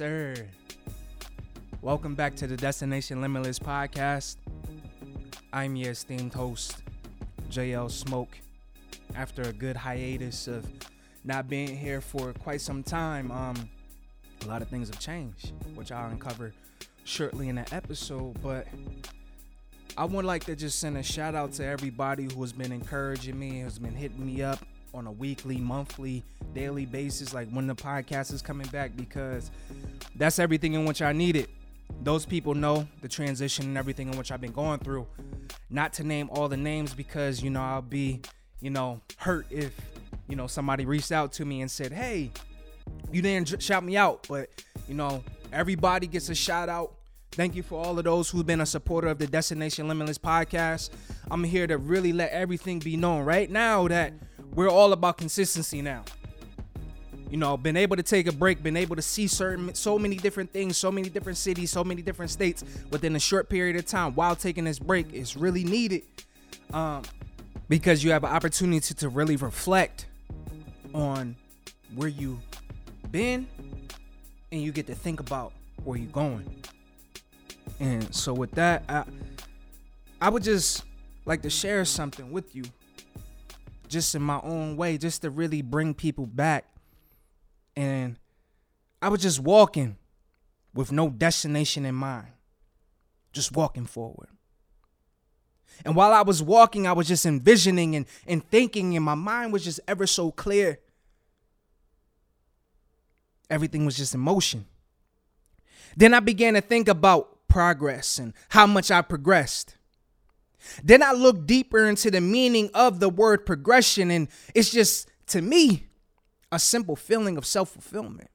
Sir. Welcome back to the Destination Limitless podcast. I'm your esteemed host, JL Smoke. After a good hiatus of not being here for quite some time, um, a lot of things have changed, which I'll uncover shortly in the episode. But I would like to just send a shout out to everybody who has been encouraging me, who's been hitting me up on a weekly, monthly, daily basis, like when the podcast is coming back, because that's everything in which I need it. Those people know the transition and everything in which I've been going through. Not to name all the names because, you know, I'll be, you know, hurt if, you know, somebody reached out to me and said, hey, you didn't shout me out. But, you know, everybody gets a shout out. Thank you for all of those who've been a supporter of the Destination Limitless podcast. I'm here to really let everything be known right now that we're all about consistency now. You know, been able to take a break, been able to see certain so many different things, so many different cities, so many different states within a short period of time while taking this break is really needed. Um, because you have an opportunity to, to really reflect on where you been and you get to think about where you're going. And so with that, I I would just like to share something with you just in my own way, just to really bring people back. And I was just walking with no destination in mind, just walking forward. And while I was walking, I was just envisioning and, and thinking, and my mind was just ever so clear. Everything was just in motion. Then I began to think about progress and how much I progressed. Then I look deeper into the meaning of the word progression, and it's just, to me, a simple feeling of self fulfillment.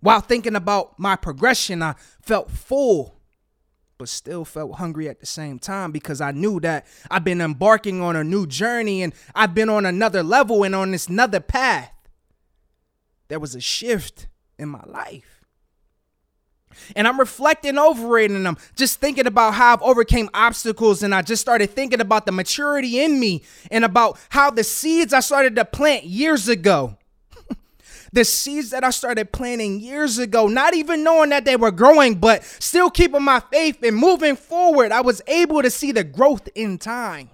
While thinking about my progression, I felt full, but still felt hungry at the same time because I knew that I've been embarking on a new journey and I've been on another level and on this another path. There was a shift in my life. And I'm reflecting over it and I'm just thinking about how I've overcame obstacles and I just started thinking about the maturity in me and about how the seeds I started to plant years ago. the seeds that I started planting years ago, not even knowing that they were growing, but still keeping my faith and moving forward, I was able to see the growth in time.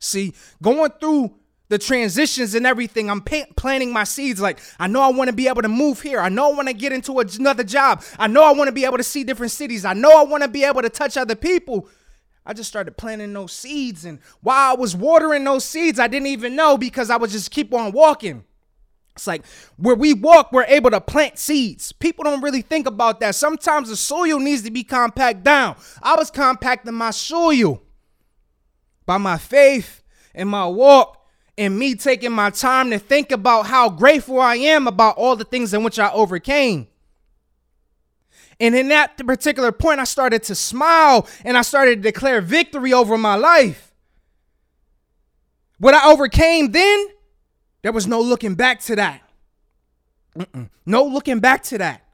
See, going through the transitions and everything. I'm planting my seeds. Like, I know I want to be able to move here. I know I want to get into another job. I know I want to be able to see different cities. I know I want to be able to touch other people. I just started planting those seeds. And while I was watering those seeds, I didn't even know because I would just keep on walking. It's like where we walk, we're able to plant seeds. People don't really think about that. Sometimes the soil needs to be compact down. I was compacting my soil by my faith and my walk and me taking my time to think about how grateful I am about all the things in which I overcame. And in that particular point, I started to smile and I started to declare victory over my life. What I overcame then, there was no looking back to that. Mm-mm. No looking back to that.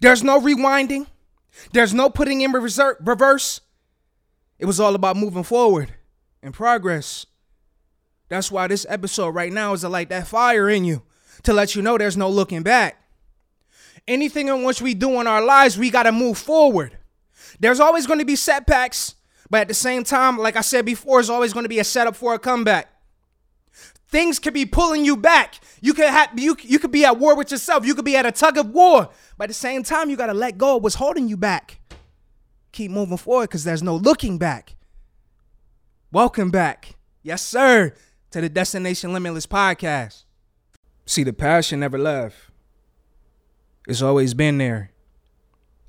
There's no rewinding. There's no putting in reverse. It was all about moving forward and progress. That's why this episode right now is to light that fire in you to let you know there's no looking back. Anything in which we do in our lives, we got to move forward. There's always going to be setbacks, but at the same time, like I said before, there's always going to be a setup for a comeback. Things could be pulling you back. You could have you you could be at war with yourself. You could be at a tug of war. But at the same time, you got to let go of what's holding you back. Keep moving forward because there's no looking back. Welcome back. Yes, sir to the Destination Limitless podcast. See, the passion never left. It's always been there.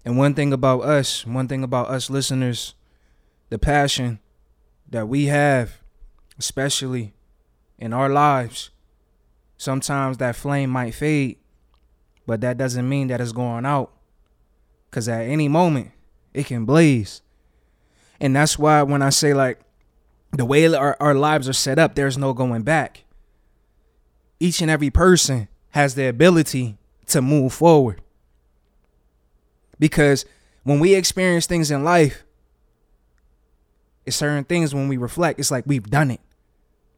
And one thing about us, one thing about us listeners, the passion that we have, especially in our lives, sometimes that flame might fade, but that doesn't mean that it's going out. Because at any moment, it can blaze. And that's why when I say, like, the way our, our lives are set up, there's no going back. Each and every person has the ability to move forward. Because when we experience things in life, it's certain things when we reflect, it's like we've done it.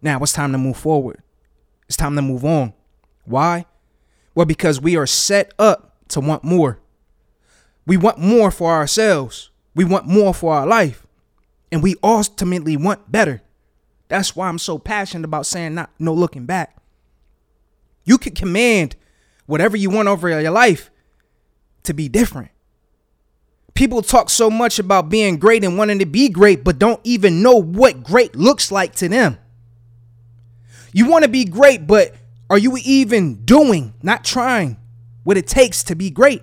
Now it's time to move forward. It's time to move on. Why? Well, because we are set up to want more. We want more for ourselves. We want more for our life. And we ultimately want better. That's why I'm so passionate about saying not no looking back. You can command whatever you want over your life to be different. People talk so much about being great and wanting to be great, but don't even know what great looks like to them. You want to be great, but are you even doing, not trying, what it takes to be great?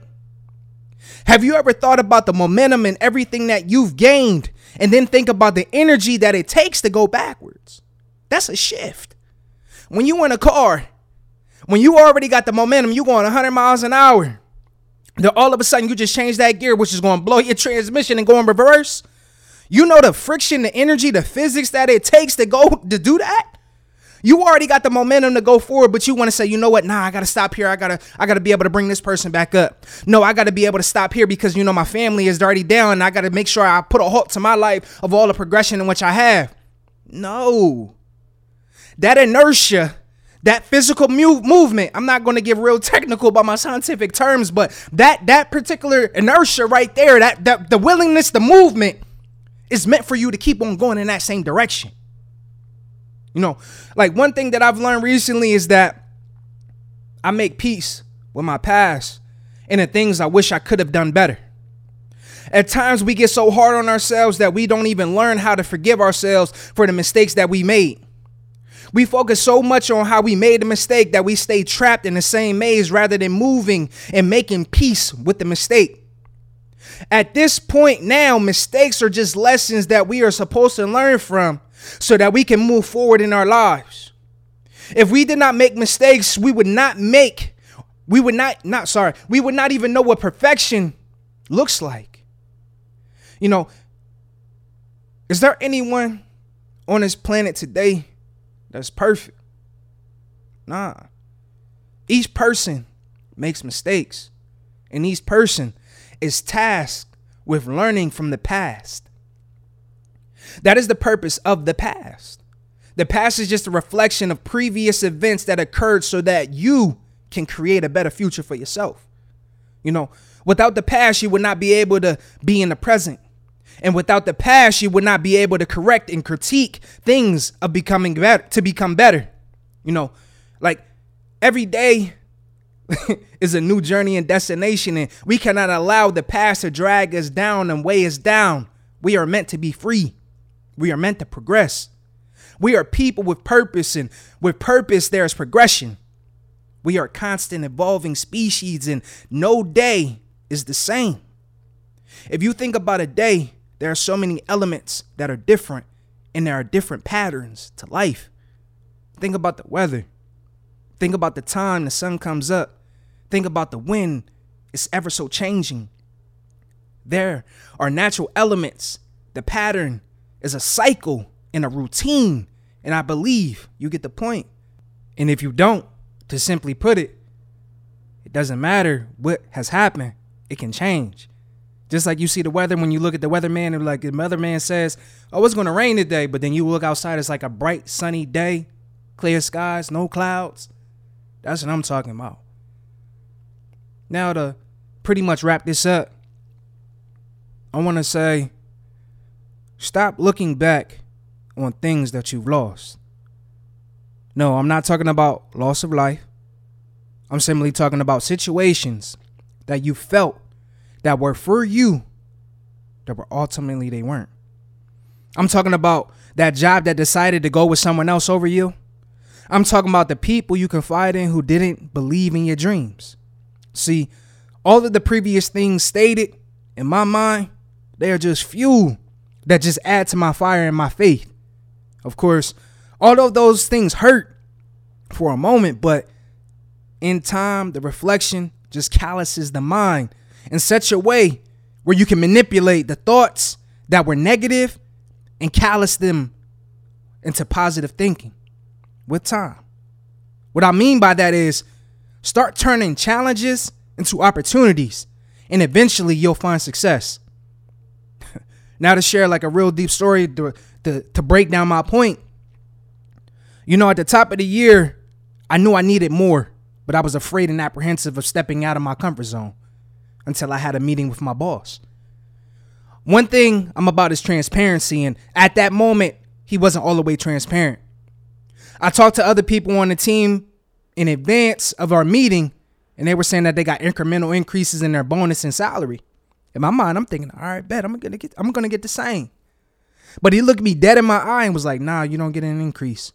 Have you ever thought about the momentum and everything that you've gained and then think about the energy that it takes to go backwards? That's a shift. When you in a car, when you already got the momentum, you going 100 miles an hour. Then all of a sudden you just change that gear, which is going to blow your transmission and go in reverse. You know the friction, the energy, the physics that it takes to go to do that. You already got the momentum to go forward, but you want to say, you know what? Nah, I gotta stop here. I gotta, I gotta be able to bring this person back up. No, I gotta be able to stop here because you know my family is already down. And I gotta make sure I put a halt to my life of all the progression in which I have. No, that inertia that physical mu- movement i'm not going to get real technical about my scientific terms but that that particular inertia right there that, that the willingness the movement is meant for you to keep on going in that same direction you know like one thing that i've learned recently is that i make peace with my past and the things i wish i could have done better. At times we get so hard on ourselves that we don't even learn how to forgive ourselves for the mistakes that we made. We focus so much on how we made a mistake that we stay trapped in the same maze rather than moving and making peace with the mistake. At this point now, mistakes are just lessons that we are supposed to learn from so that we can move forward in our lives. If we did not make mistakes, we would not make, we would not, not sorry, we would not even know what perfection looks like. You know, is there anyone on this planet today that's perfect. Nah. Each person makes mistakes, and each person is tasked with learning from the past. That is the purpose of the past. The past is just a reflection of previous events that occurred so that you can create a better future for yourself. You know, without the past, you would not be able to be in the present. And without the past, you would not be able to correct and critique things of becoming better to become better. You know, like every day is a new journey and destination, and we cannot allow the past to drag us down and weigh us down. We are meant to be free. We are meant to progress. We are people with purpose, and with purpose, there is progression. We are constant evolving species, and no day is the same. If you think about a day, there are so many elements that are different, and there are different patterns to life. Think about the weather. Think about the time the sun comes up. Think about the wind. It's ever so changing. There are natural elements. The pattern is a cycle and a routine. And I believe you get the point. And if you don't, to simply put it, it doesn't matter what has happened, it can change. Just like you see the weather when you look at the weatherman and like the weatherman says, "Oh, it's going to rain today," but then you look outside, it's like a bright sunny day, clear skies, no clouds. That's what I'm talking about. Now to pretty much wrap this up, I want to say, stop looking back on things that you've lost. No, I'm not talking about loss of life. I'm simply talking about situations that you felt that were for you that were ultimately they weren't. I'm talking about that job that decided to go with someone else over you. I'm talking about the people you confide in who didn't believe in your dreams. See, all of the previous things stated in my mind, they are just fuel that just add to my fire and my faith. Of course, all of those things hurt for a moment, but in time, the reflection just calluses the mind in such a way where you can manipulate the thoughts that were negative and callous them into positive thinking with time. What I mean by that is start turning challenges into opportunities and eventually you'll find success. Now to share like a real deep story to, to, to break down my point. You know, at the top of the year, I knew I needed more but I was afraid and apprehensive of stepping out of my comfort zone until I had a meeting with my boss. One thing I'm about is transparency, and at that moment, he wasn't all the way transparent. I talked to other people on the team in advance of our meeting, and they were saying that they got incremental increases in their bonus and salary. In my mind, I'm thinking, all right, bet I'm gonna get I'm gonna get the same. But he looked me dead in my eye and was like, nah, you don't get an increase.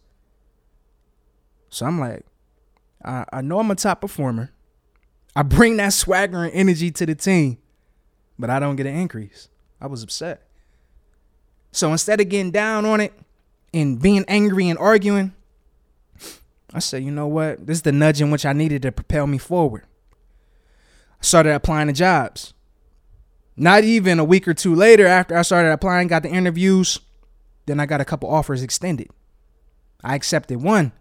So I'm like, I, I know I'm a top performer. I bring that swagger and energy to the team, but I don't get an increase. I was upset. So instead of getting down on it and being angry and arguing, I said, you know what? This is the nudge in which I needed to propel me forward. I started applying to jobs. Not even a week or two later, after I started applying, got the interviews, then I got a couple offers extended. I accepted one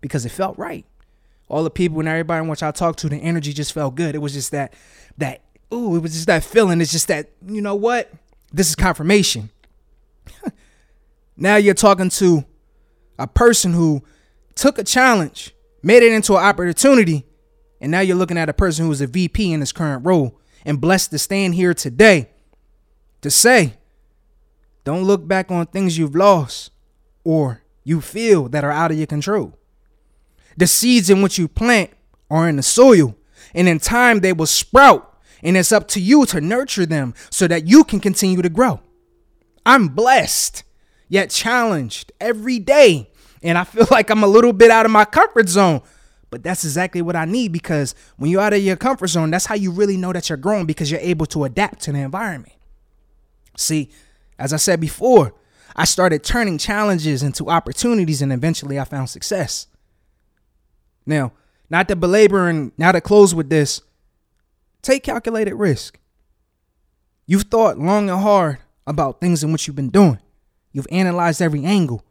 because it felt right. All the people and everybody in which I talked to, the energy just felt good. It was just that, that, ooh, it was just that feeling. It's just that, you know what? This is confirmation. now you're talking to a person who took a challenge, made it into an opportunity, and now you're looking at a person who is a VP in his current role and blessed to stand here today to say, don't look back on things you've lost or you feel that are out of your control. The seeds in which you plant are in the soil, and in time they will sprout, and it's up to you to nurture them so that you can continue to grow. I'm blessed, yet challenged every day and I feel like I'm a little bit out of my comfort zone. But that's exactly what I need because when you're out of your comfort zone, that's how you really know that you're growing because you're able to adapt to the environment. See, as I said before, I started turning challenges into opportunities and eventually I found success. Now, not to belabor and now to close with this, take calculated risk. You've thought long and hard about things in which you've been doing. You've analyzed every angle.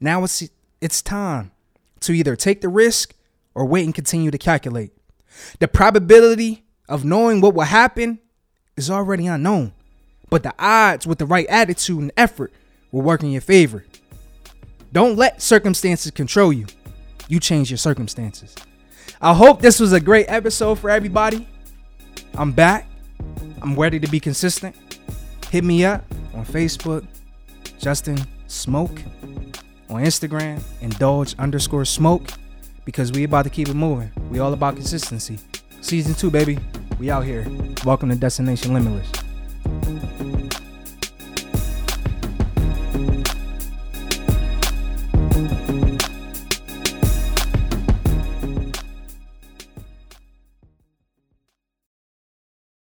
Now it's it's time to either take the risk or wait and continue to calculate. The probability of knowing what will happen is already unknown, but the odds with the right attitude and effort will work in your favor. Don't let circumstances control you. You change your circumstances. I hope this was a great episode for everybody. I'm back. I'm ready to be consistent. Hit me up on Facebook, Justin Smoke on Instagram, indulge underscore smoke, because we about to keep it moving. We all about consistency. Season two, baby. We out here. Welcome to Destination Limitless.